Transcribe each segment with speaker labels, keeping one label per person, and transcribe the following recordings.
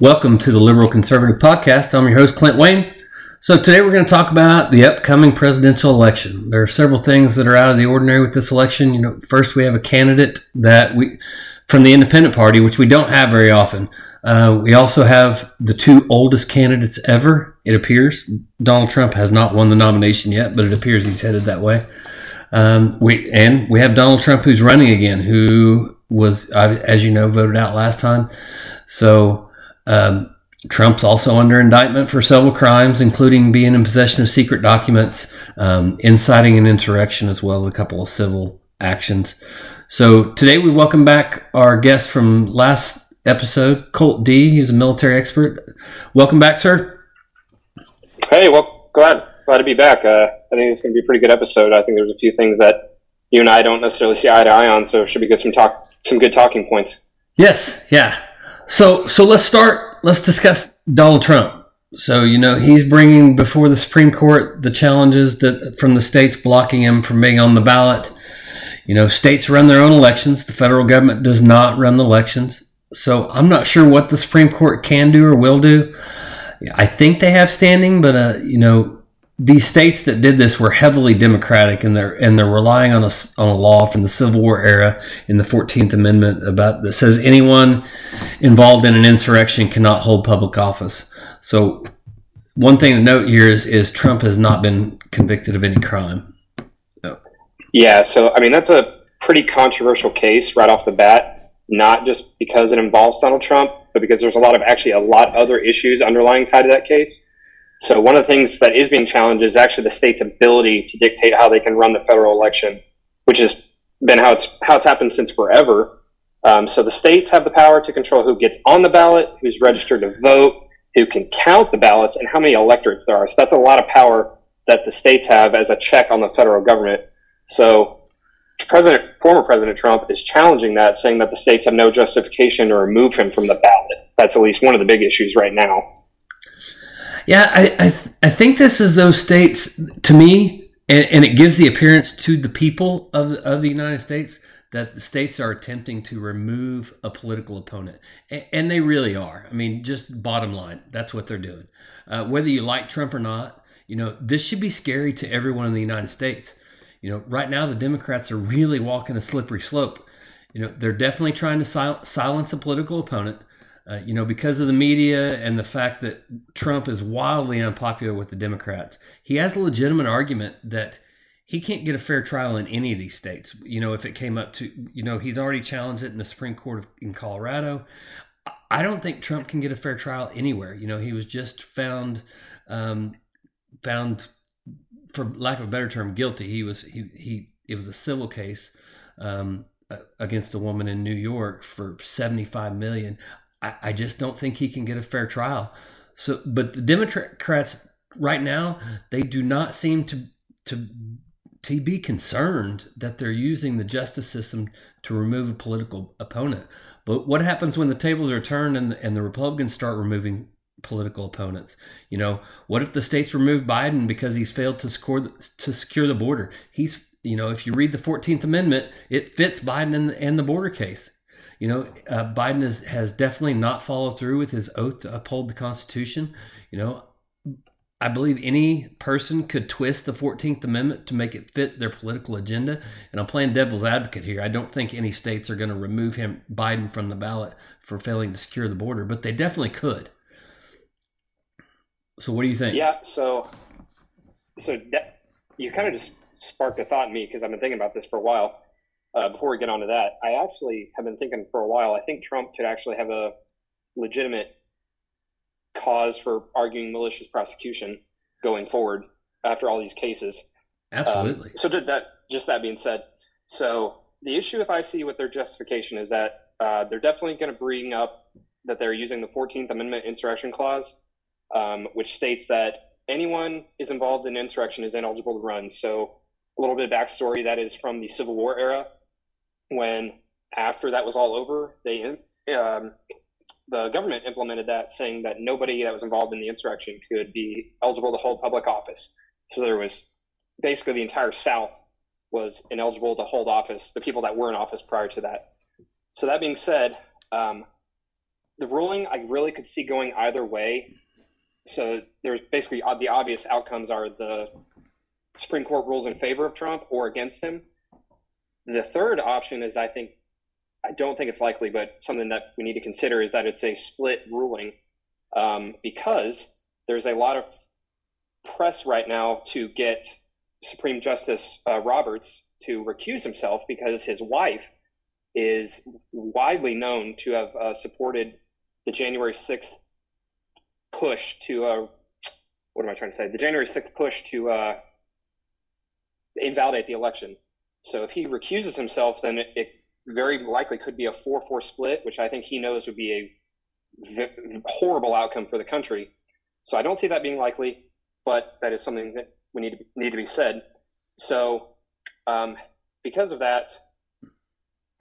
Speaker 1: Welcome to the Liberal Conservative Podcast. I'm your host, Clint Wayne. So, today we're going to talk about the upcoming presidential election. There are several things that are out of the ordinary with this election. You know, first, we have a candidate that we, from the Independent Party, which we don't have very often. Uh, we also have the two oldest candidates ever, it appears. Donald Trump has not won the nomination yet, but it appears he's headed that way. Um, we and we have Donald Trump who's running again, who was, as you know, voted out last time. So um, Trump's also under indictment for several crimes, including being in possession of secret documents, um, inciting an insurrection, as well as a couple of civil actions. So today we welcome back our guest from last episode, Colt Dee. He's a military expert. Welcome back, sir.
Speaker 2: Hey, well, glad glad to be back. Uh, I think it's going to be a pretty good episode. I think there's a few things that you and I don't necessarily see eye to eye on, so it should be good some talk, some good talking points.
Speaker 1: Yes, yeah. So so let's start. Let's discuss Donald Trump. So you know he's bringing before the Supreme Court the challenges that from the states blocking him from being on the ballot. You know, states run their own elections. The federal government does not run the elections. So I'm not sure what the Supreme Court can do or will do. I think they have standing, but uh, you know, these states that did this were heavily democratic and they're and they're relying on a, on a law from the Civil War era in the 14th Amendment about that says anyone involved in an insurrection cannot hold public office. So one thing to note here is is Trump has not been convicted of any crime. No.
Speaker 2: Yeah, so I mean that's a pretty controversial case right off the bat, not just because it involves Donald Trump, but because there's a lot of actually a lot other issues underlying tied to that case. So one of the things that is being challenged is actually the state's ability to dictate how they can run the federal election, which has been how it's how it's happened since forever. Um, so the states have the power to control who gets on the ballot, who's registered to vote, who can count the ballots, and how many electorates there are. So that's a lot of power that the states have as a check on the federal government. So President, former President Trump is challenging that, saying that the states have no justification to remove him from the ballot. That's at least one of the big issues right now.
Speaker 1: Yeah, I I, th- I think this is those states to me, and, and it gives the appearance to the people of of the United States that the states are attempting to remove a political opponent, and, and they really are. I mean, just bottom line, that's what they're doing. Uh, whether you like Trump or not, you know, this should be scary to everyone in the United States. You know, right now the Democrats are really walking a slippery slope. You know, they're definitely trying to sil- silence a political opponent. Uh, you know, because of the media and the fact that Trump is wildly unpopular with the Democrats, he has a legitimate argument that he can't get a fair trial in any of these states. You know, if it came up to, you know, he's already challenged it in the Supreme Court of, in Colorado. I don't think Trump can get a fair trial anywhere. You know, he was just found, um, found, for lack of a better term, guilty. He was he he. It was a civil case um, against a woman in New York for seventy five million. I, I just don't think he can get a fair trial. So, but the Democrats right now they do not seem to to to be concerned that they're using the justice system to remove a political opponent. But what happens when the tables are turned and and the Republicans start removing political opponents? You know, what if the states remove Biden because he's failed to score to secure the border? He's you know, if you read the Fourteenth Amendment, it fits Biden and, and the border case. You know, uh, Biden has, has definitely not followed through with his oath to uphold the Constitution. You know, I believe any person could twist the 14th Amendment to make it fit their political agenda. And I'm playing devil's advocate here. I don't think any states are going to remove him, Biden, from the ballot for failing to secure the border, but they definitely could. So, what do you think?
Speaker 2: Yeah. So, so that, you kind of just sparked a thought in me because I've been thinking about this for a while uh, before we get on to that, I actually have been thinking for a while. I think Trump could actually have a legitimate cause for arguing malicious prosecution going forward after all these cases.
Speaker 1: Absolutely.
Speaker 2: Um, so that just that being said, so the issue if I see with their justification is that uh, they're definitely going to bring up that they're using the Fourteenth Amendment insurrection clause, um, which states that anyone is involved in insurrection is ineligible to run. So a little bit of backstory that is from the Civil War era when after that was all over, they um, the government implemented that, saying that nobody that was involved in the insurrection could be eligible to hold public office. So there was basically the entire South was ineligible to hold office. The people that were in office prior to that. So that being said, um, the ruling I really could see going either way. So there's basically uh, the obvious outcomes are the Supreme Court rules in favor of Trump or against him. The third option is, I think, I don't think it's likely, but something that we need to consider is that it's a split ruling um, because there's a lot of press right now to get Supreme Justice uh, Roberts to recuse himself because his wife is widely known to have uh, supported the January 6th push to, uh, what am I trying to say? The January 6th push to uh, invalidate the election. So if he recuses himself, then it, it very likely could be a 4 4 split, which I think he knows would be a v- horrible outcome for the country. So I don't see that being likely, but that is something that we need to, need to be said. So um, because of that,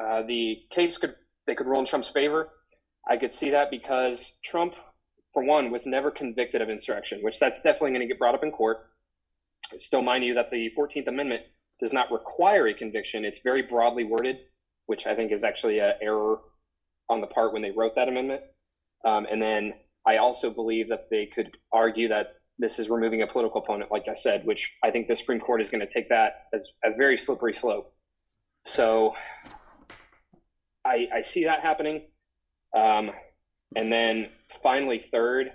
Speaker 2: uh, the case could they could rule in Trump's favor. I could see that because Trump, for one, was never convicted of insurrection, which that's definitely going to get brought up in court. Still, mind you, that the 14th Amendment does not require a conviction. It's very broadly worded, which I think is actually an error on the part when they wrote that amendment. Um, and then I also believe that they could argue that this is removing a political opponent, like I said, which I think the Supreme Court is going to take that as a very slippery slope. So I, I see that happening. Um, and then finally, third,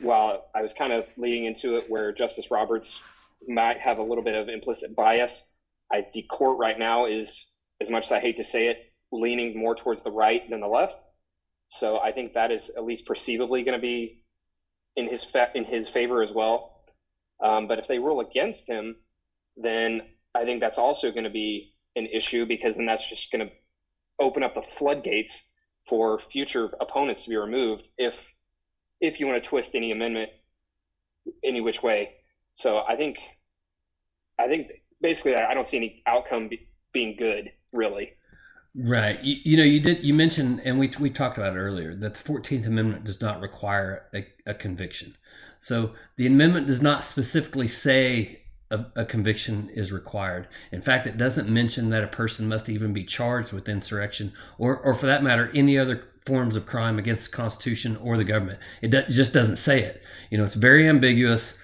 Speaker 2: while I was kind of leading into it where Justice Roberts might have a little bit of implicit bias, I, the court right now is, as much as I hate to say it, leaning more towards the right than the left. So I think that is at least perceivably going to be in his fa- in his favor as well. Um, but if they rule against him, then I think that's also going to be an issue because then that's just going to open up the floodgates for future opponents to be removed if if you want to twist any amendment any which way. So I think I think basically I don't see any outcome be, being good really.
Speaker 1: Right. You, you, know, you did. You mentioned, and we we talked about it earlier, that the Fourteenth Amendment does not require a, a, conviction. So the amendment does not specifically say a, a, conviction is required. In fact, it doesn't mention that a person must even be charged with insurrection, or or for that matter, any other forms of crime against the Constitution or the government. It, do, just doesn't say it. You know, it's very ambiguous.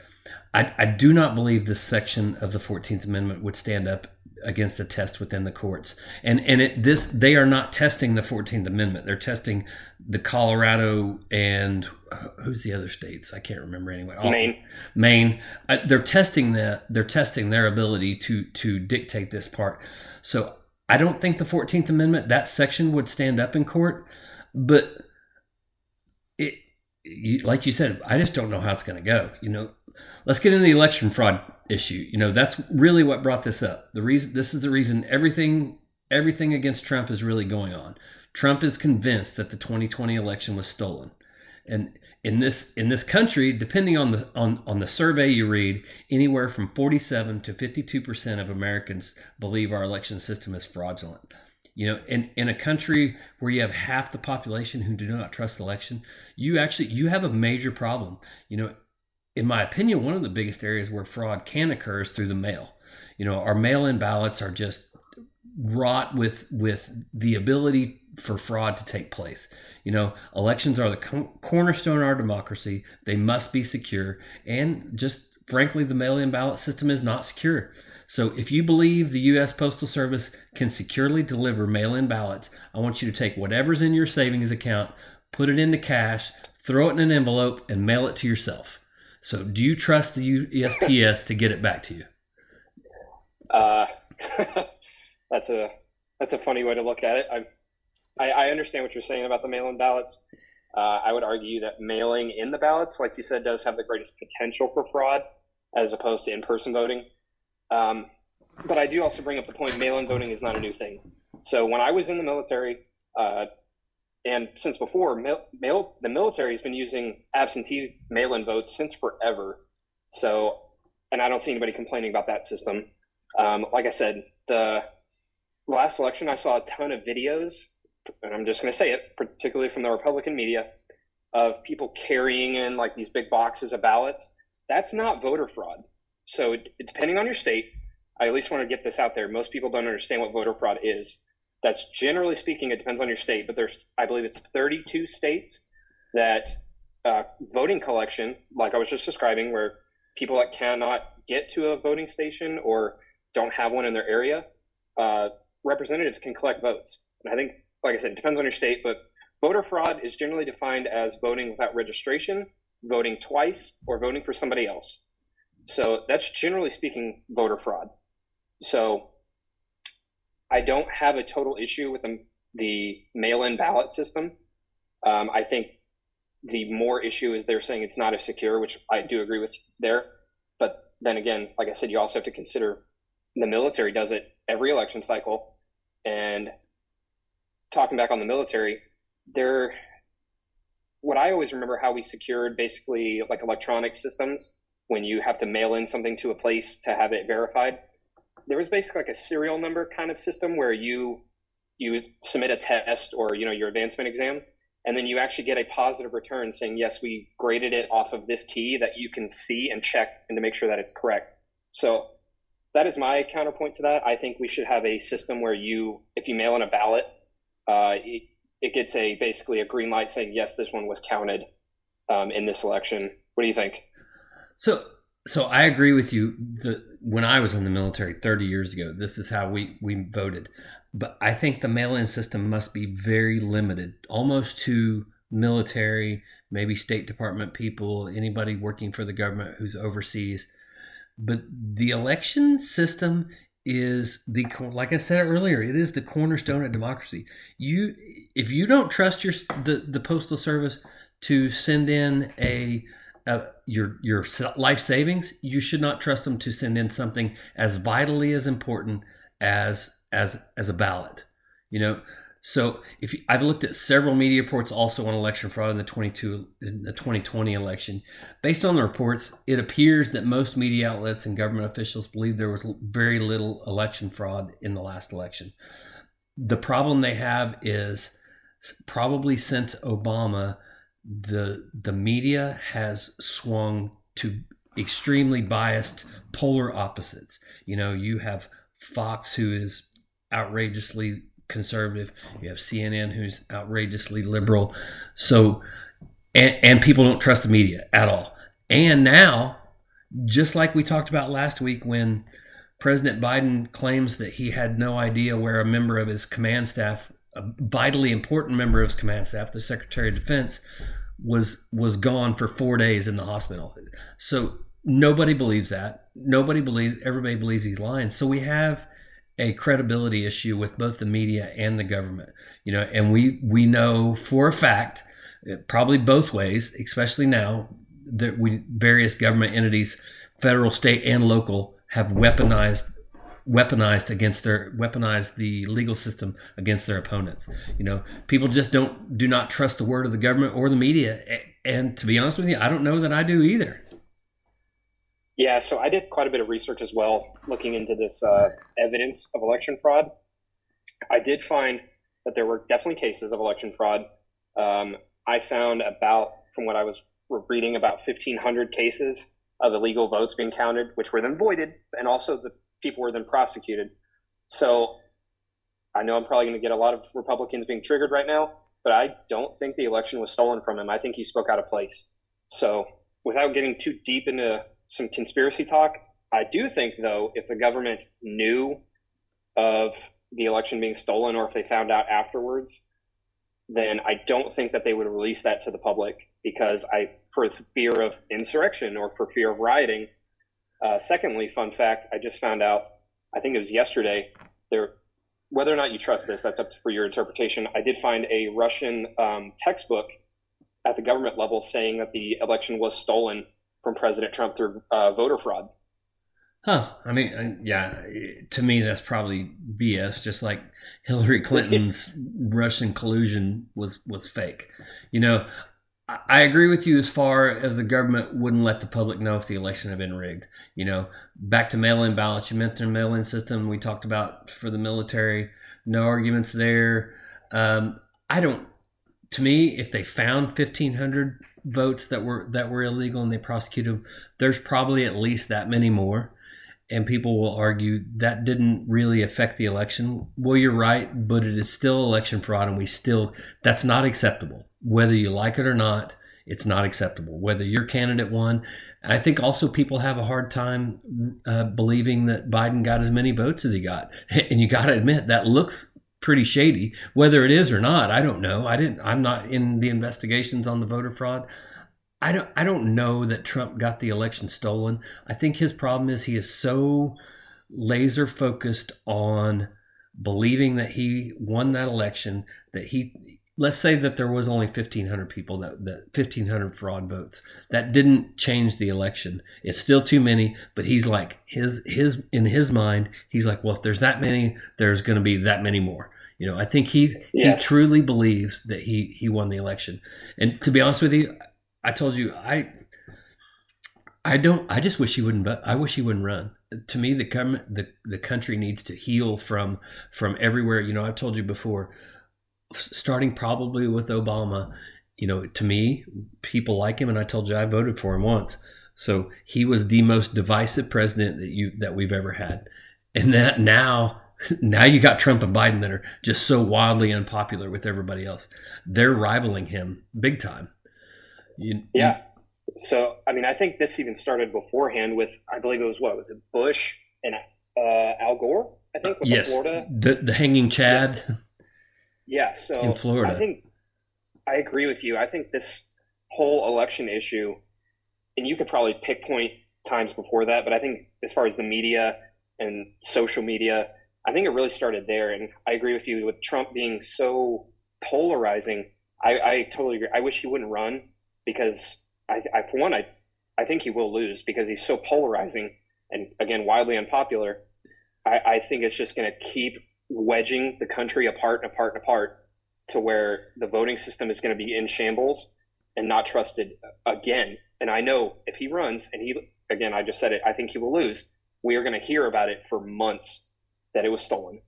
Speaker 1: I, I do not believe this section of the Fourteenth Amendment would stand up against a test within the courts. And and it, this they are not testing the 14th Amendment. They're testing the Colorado and uh, who's the other states? I can't remember anyway.
Speaker 2: Maine.
Speaker 1: Maine. Uh, they're testing the they're testing their ability to to dictate this part. So I don't think the 14th Amendment that section would stand up in court, but it like you said, I just don't know how it's going to go. You know, let's get into the election fraud issue. You know, that's really what brought this up. The reason this is the reason everything everything against Trump is really going on. Trump is convinced that the 2020 election was stolen. And in this in this country, depending on the on, on the survey you read, anywhere from 47 to 52% of Americans believe our election system is fraudulent. You know, in, in a country where you have half the population who do not trust election, you actually you have a major problem. You know, in my opinion, one of the biggest areas where fraud can occur is through the mail. You know, our mail-in ballots are just wrought with with the ability for fraud to take place. You know, elections are the co- cornerstone of our democracy. They must be secure, and just frankly, the mail-in ballot system is not secure. So, if you believe the U.S. Postal Service can securely deliver mail-in ballots, I want you to take whatever's in your savings account, put it into cash, throw it in an envelope, and mail it to yourself. So, do you trust the USPS to get it back to you?
Speaker 2: Uh, that's a that's a funny way to look at it. I, I, I understand what you're saying about the mail-in ballots. Uh, I would argue that mailing in the ballots, like you said, does have the greatest potential for fraud as opposed to in-person voting. Um, but I do also bring up the point: mail-in voting is not a new thing. So when I was in the military, uh, and since before, mail, mail, the military has been using absentee mail-in votes since forever. So, and I don't see anybody complaining about that system. Um, like I said, the last election, I saw a ton of videos, and I'm just going to say it, particularly from the Republican media, of people carrying in like these big boxes of ballots. That's not voter fraud. So, depending on your state, I at least want to get this out there. Most people don't understand what voter fraud is. That's generally speaking, it depends on your state, but there's, I believe it's 32 states that uh, voting collection, like I was just describing, where people that cannot get to a voting station or don't have one in their area, uh, representatives can collect votes. And I think, like I said, it depends on your state, but voter fraud is generally defined as voting without registration, voting twice, or voting for somebody else. So that's generally speaking voter fraud. So I don't have a total issue with the, the mail in ballot system. Um, I think the more issue is they're saying it's not as secure, which I do agree with there. But then again, like I said, you also have to consider the military does it every election cycle. And talking back on the military, they're what I always remember how we secured basically like electronic systems when you have to mail in something to a place to have it verified. There was basically like a serial number kind of system where you you submit a test or you know your advancement exam and then you actually get a positive return saying yes we graded it off of this key that you can see and check and to make sure that it's correct. So that is my counterpoint to that. I think we should have a system where you if you mail in a ballot uh, it, it, gets a basically a green light saying yes this one was counted um, in this election. What do you think?
Speaker 1: So so I agree with you. When I was in the military 30 years ago, this is how we, we voted. But I think the mail in system must be very limited, almost to military, maybe State Department people, anybody working for the government who's overseas. But the election system is the like I said earlier, it is the cornerstone of democracy. You if you don't trust your the, the postal service to send in a uh, your your life savings, you should not trust them to send in something as vitally as important as as as a ballot. You know, so if you, I've looked at several media reports also on election fraud in the 22 in the 2020 election, based on the reports, it appears that most media outlets and government officials believe there was very little election fraud in the last election. The problem they have is probably since Obama the the media has swung to extremely biased polar opposites. You know, you have Fox who is outrageously conservative. You have CNN who's outrageously liberal. So and, and people don't trust the media at all. And now, just like we talked about last week when President Biden claims that he had no idea where a member of his command staff a vitally important member of his command staff, the Secretary of Defense, was was gone for four days in the hospital. So nobody believes that. Nobody believes. Everybody believes he's lying. So we have a credibility issue with both the media and the government. You know, and we we know for a fact, uh, probably both ways, especially now that we various government entities, federal, state, and local, have weaponized weaponized against their weaponized the legal system against their opponents. You know, people just don't do not trust the word of the government or the media. And to be honest with you, I don't know that I do either.
Speaker 2: Yeah, so I did quite a bit of research as well, looking into this uh, evidence of election fraud. I did find that there were definitely cases of election fraud. Um, I found about, from what I was reading, about 1,500 cases of illegal votes being counted, which were then voided, and also the people were then prosecuted. So I know I'm probably going to get a lot of Republicans being triggered right now, but I don't think the election was stolen from him. I think he spoke out of place. So without getting too deep into some conspiracy talk, I do think, though, if the government knew of the election being stolen or if they found out afterwards, then I don't think that they would release that to the public because I, for fear of insurrection or for fear of rioting, uh, secondly, fun fact: I just found out. I think it was yesterday. There, whether or not you trust this, that's up to, for your interpretation. I did find a Russian um, textbook at the government level saying that the election was stolen from President Trump through uh, voter fraud.
Speaker 1: Huh. I mean, uh, yeah, to me, that's probably BS. Just like Hillary Clinton's Russian collusion was was fake. You know, I agree with you as far as the government wouldn't let the public know if the election had been rigged. You know, back to mail-in ballots. You mentioned mail-in system. We talked about for the military. No arguments there. Um, I don't. To me, if they found fifteen hundred votes that were that were illegal and they prosecuted them, there's probably at least that many more. And people will argue that didn't really affect the election. Well, you're right, but it is still election fraud, and we still that's not acceptable. Whether you like it or not, it's not acceptable. Whether your candidate won, I think also people have a hard time uh, believing that Biden got as many votes as he got, and you got to admit that looks pretty shady. Whether it is or not, I don't know. I didn't. I'm not in the investigations on the voter fraud. I don't I don't know that Trump got the election stolen. I think his problem is he is so laser focused on believing that he won that election that he let's say that there was only 1500 people that, that 1500 fraud votes that didn't change the election it's still too many but he's like his his in his mind he's like well if there's that many there's going to be that many more you know i think he yes. he truly believes that he he won the election and to be honest with you I told you I I don't I just wish he wouldn't I wish he wouldn't run. To me the the the country needs to heal from from everywhere. You know, I've told you before starting probably with Obama, you know, to me people like him and I told you I voted for him once. So he was the most divisive president that you that we've ever had. And that now now you got Trump and Biden that are just so wildly unpopular with everybody else. They're rivaling him big time.
Speaker 2: You, yeah. You, so, I mean, I think this even started beforehand with, I believe it was what was it, Bush and uh, Al Gore? I think
Speaker 1: with yes, Florida, the the hanging Chad.
Speaker 2: Yeah. yeah. So
Speaker 1: in Florida,
Speaker 2: I think I agree with you. I think this whole election issue, and you could probably pick point times before that, but I think as far as the media and social media, I think it really started there. And I agree with you with Trump being so polarizing. I, I totally agree. I wish he wouldn't run because I, I, for one, I, I think he will lose because he's so polarizing and again widely unpopular. I, I think it's just going to keep wedging the country apart and apart and apart to where the voting system is going to be in shambles and not trusted again. And I know if he runs and he again, I just said it, I think he will lose. We are going to hear about it for months that it was stolen.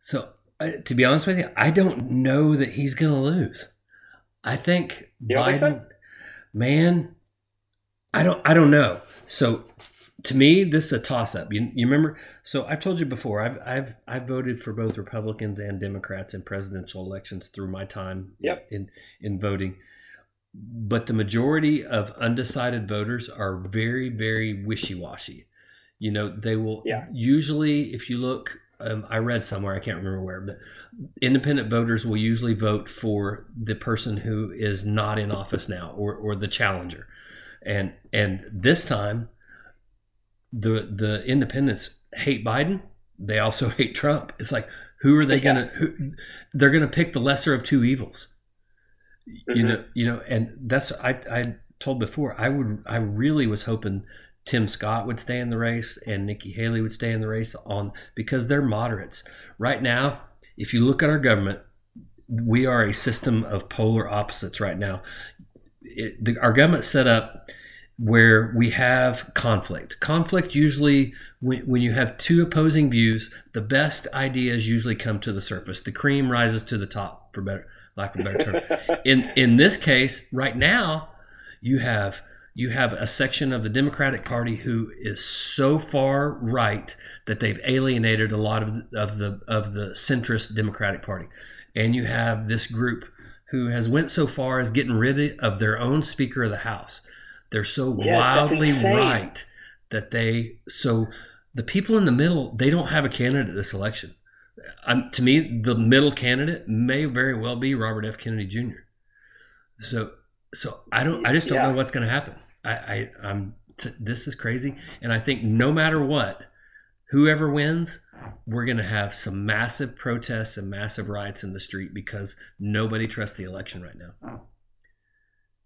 Speaker 1: So, uh, to be honest with you, I don't know that he's going to lose. I think Biden. Think so? Man, I don't I don't know. So to me, this is a toss up. You, you remember? So I've told you before. I've I've I've voted for both Republicans and Democrats in presidential elections through my time
Speaker 2: yep.
Speaker 1: in in voting. But the majority of undecided voters are very very wishy washy. You know, they will
Speaker 2: yeah.
Speaker 1: usually, if you look um, I read somewhere, I can't remember where, but independent voters will usually vote for the person who is not in office now or, or the challenger. And and this time the the independents hate Biden. They also hate Trump. It's like who are they yeah. gonna who, they're gonna pick the lesser of two evils. Mm-hmm. You know, you know, and that's I I told before, I would I really was hoping Tim Scott would stay in the race and Nikki Haley would stay in the race on because they're moderates. Right now, if you look at our government, we are a system of polar opposites right now. It, the, our government set up where we have conflict. Conflict usually, when, when you have two opposing views, the best ideas usually come to the surface. The cream rises to the top, for better lack of a better term. in in this case, right now, you have you have a section of the Democratic Party who is so far right that they've alienated a lot of the, of the of the centrist Democratic Party, and you have this group who has went so far as getting rid of their own Speaker of the House. They're so yes, wildly right that they so the people in the middle they don't have a candidate this election. Um, to me, the middle candidate may very well be Robert F. Kennedy Jr. So so I don't I just don't yeah. know what's going to happen. I, I I'm t- this is crazy, and I think no matter what, whoever wins, we're going to have some massive protests and massive riots in the street because nobody trusts the election right now. Oh.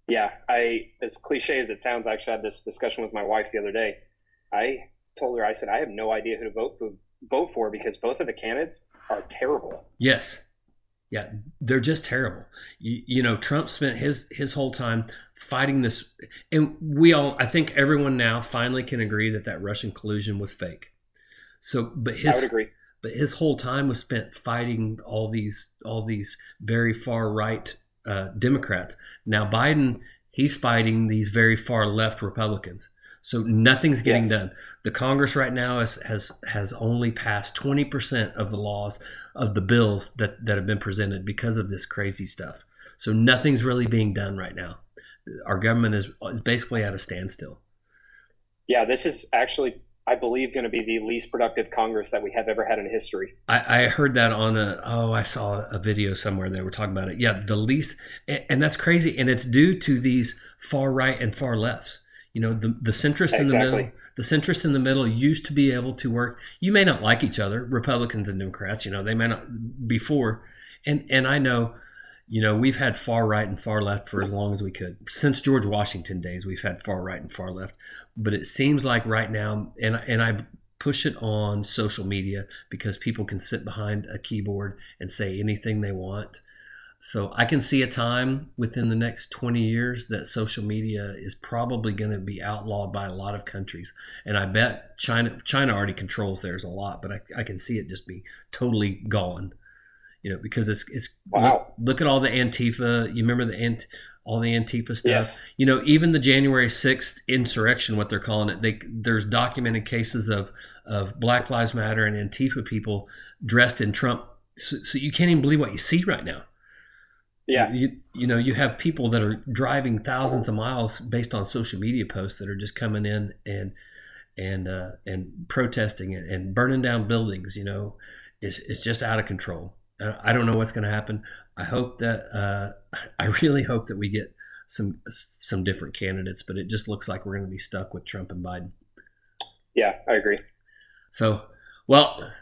Speaker 2: Yeah, I as cliche as it sounds, I actually had this discussion with my wife the other day. I told her I said I have no idea who to vote for vote for because both of the candidates are terrible.
Speaker 1: Yes. Yeah, they're just terrible. You, you, know, Trump spent his his whole time fighting this, and we all, I think, everyone now finally can agree that that Russian collusion was fake. So, but his,
Speaker 2: I would agree.
Speaker 1: But his whole time was spent fighting all these all these very far right uh, Democrats. Now Biden, he's fighting these very far left Republicans. So nothing's getting
Speaker 2: Yes.
Speaker 1: done. The Congress right now is, has has only passed twenty percent of the laws of the bills that that have been presented because of this crazy stuff. So nothing's really being done right now. Our government is is basically at a standstill.
Speaker 2: Yeah, this is actually, I believe, going to be the least productive Congress that we have ever had in history.
Speaker 1: I, I heard that on a oh I saw a video somewhere they were talking about it. Yeah, the least, and, and that's crazy, and it's due to these far right and far lefts. You know, the the centrists in the middle, the centrists in the middle used to be able to work. You may not like each other, Republicans and Democrats. You know, they may not before, and and I know. You know, we've had far right and far left for as long as we could. Since George Washington days, we've had far right and far left. But it seems like right now, and and I push it on social media because people can sit behind a keyboard and say anything they want. So I can see a time within the next 20 years that social media is probably going to be outlawed by a lot of countries. And I bet China China already controls theirs a lot, but I, I can see it just be totally gone. You know, because it's it's
Speaker 2: Wow.
Speaker 1: look, look at all the Antifa. You remember the ant all the Antifa stuff.
Speaker 2: Yes.
Speaker 1: You know, even the January 6th insurrection, what they're calling it, they there's documented cases of of Black Lives Matter and Antifa people dressed in Trump. So, so you can't even believe what you see right now.
Speaker 2: Yeah.
Speaker 1: You, you know, you have people that are driving thousands of miles based on social media posts that are just coming in and and uh, and protesting and, and burning down buildings. You know, it's it's just out of control. I don't know what's going to happen. I hope that uh, I really hope that we get some some different candidates, but it just looks like we're going to be stuck with Trump and Biden.
Speaker 2: Yeah, I agree.
Speaker 1: So, well,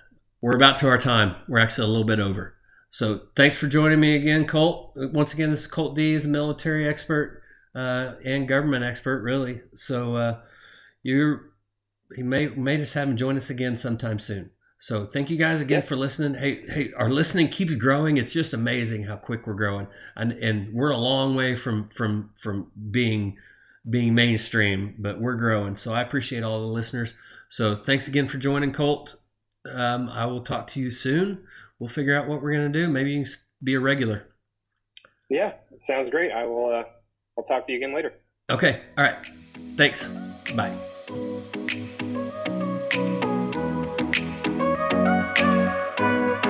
Speaker 1: we're about to our time. We're actually a little bit over. So, thanks for joining me again, Colt. Once again, this is Colt Dee. is a military expert uh, and government expert, really. So, uh, you're he may may just have him join us again sometime soon. So, thank you guys again for listening. Hey, hey, our listening keeps growing. It's just amazing how quick we're growing, and and we're a long way from from from being being mainstream, but we're growing. So, I appreciate all the listeners. So thanks again for joining, Colt. Um, I will talk to you soon. We'll figure out what we're going to do. Maybe you can be a regular.
Speaker 2: Yeah, sounds great. I will. Uh, I'll talk to you again later.
Speaker 1: Okay. All right. Thanks. Bye.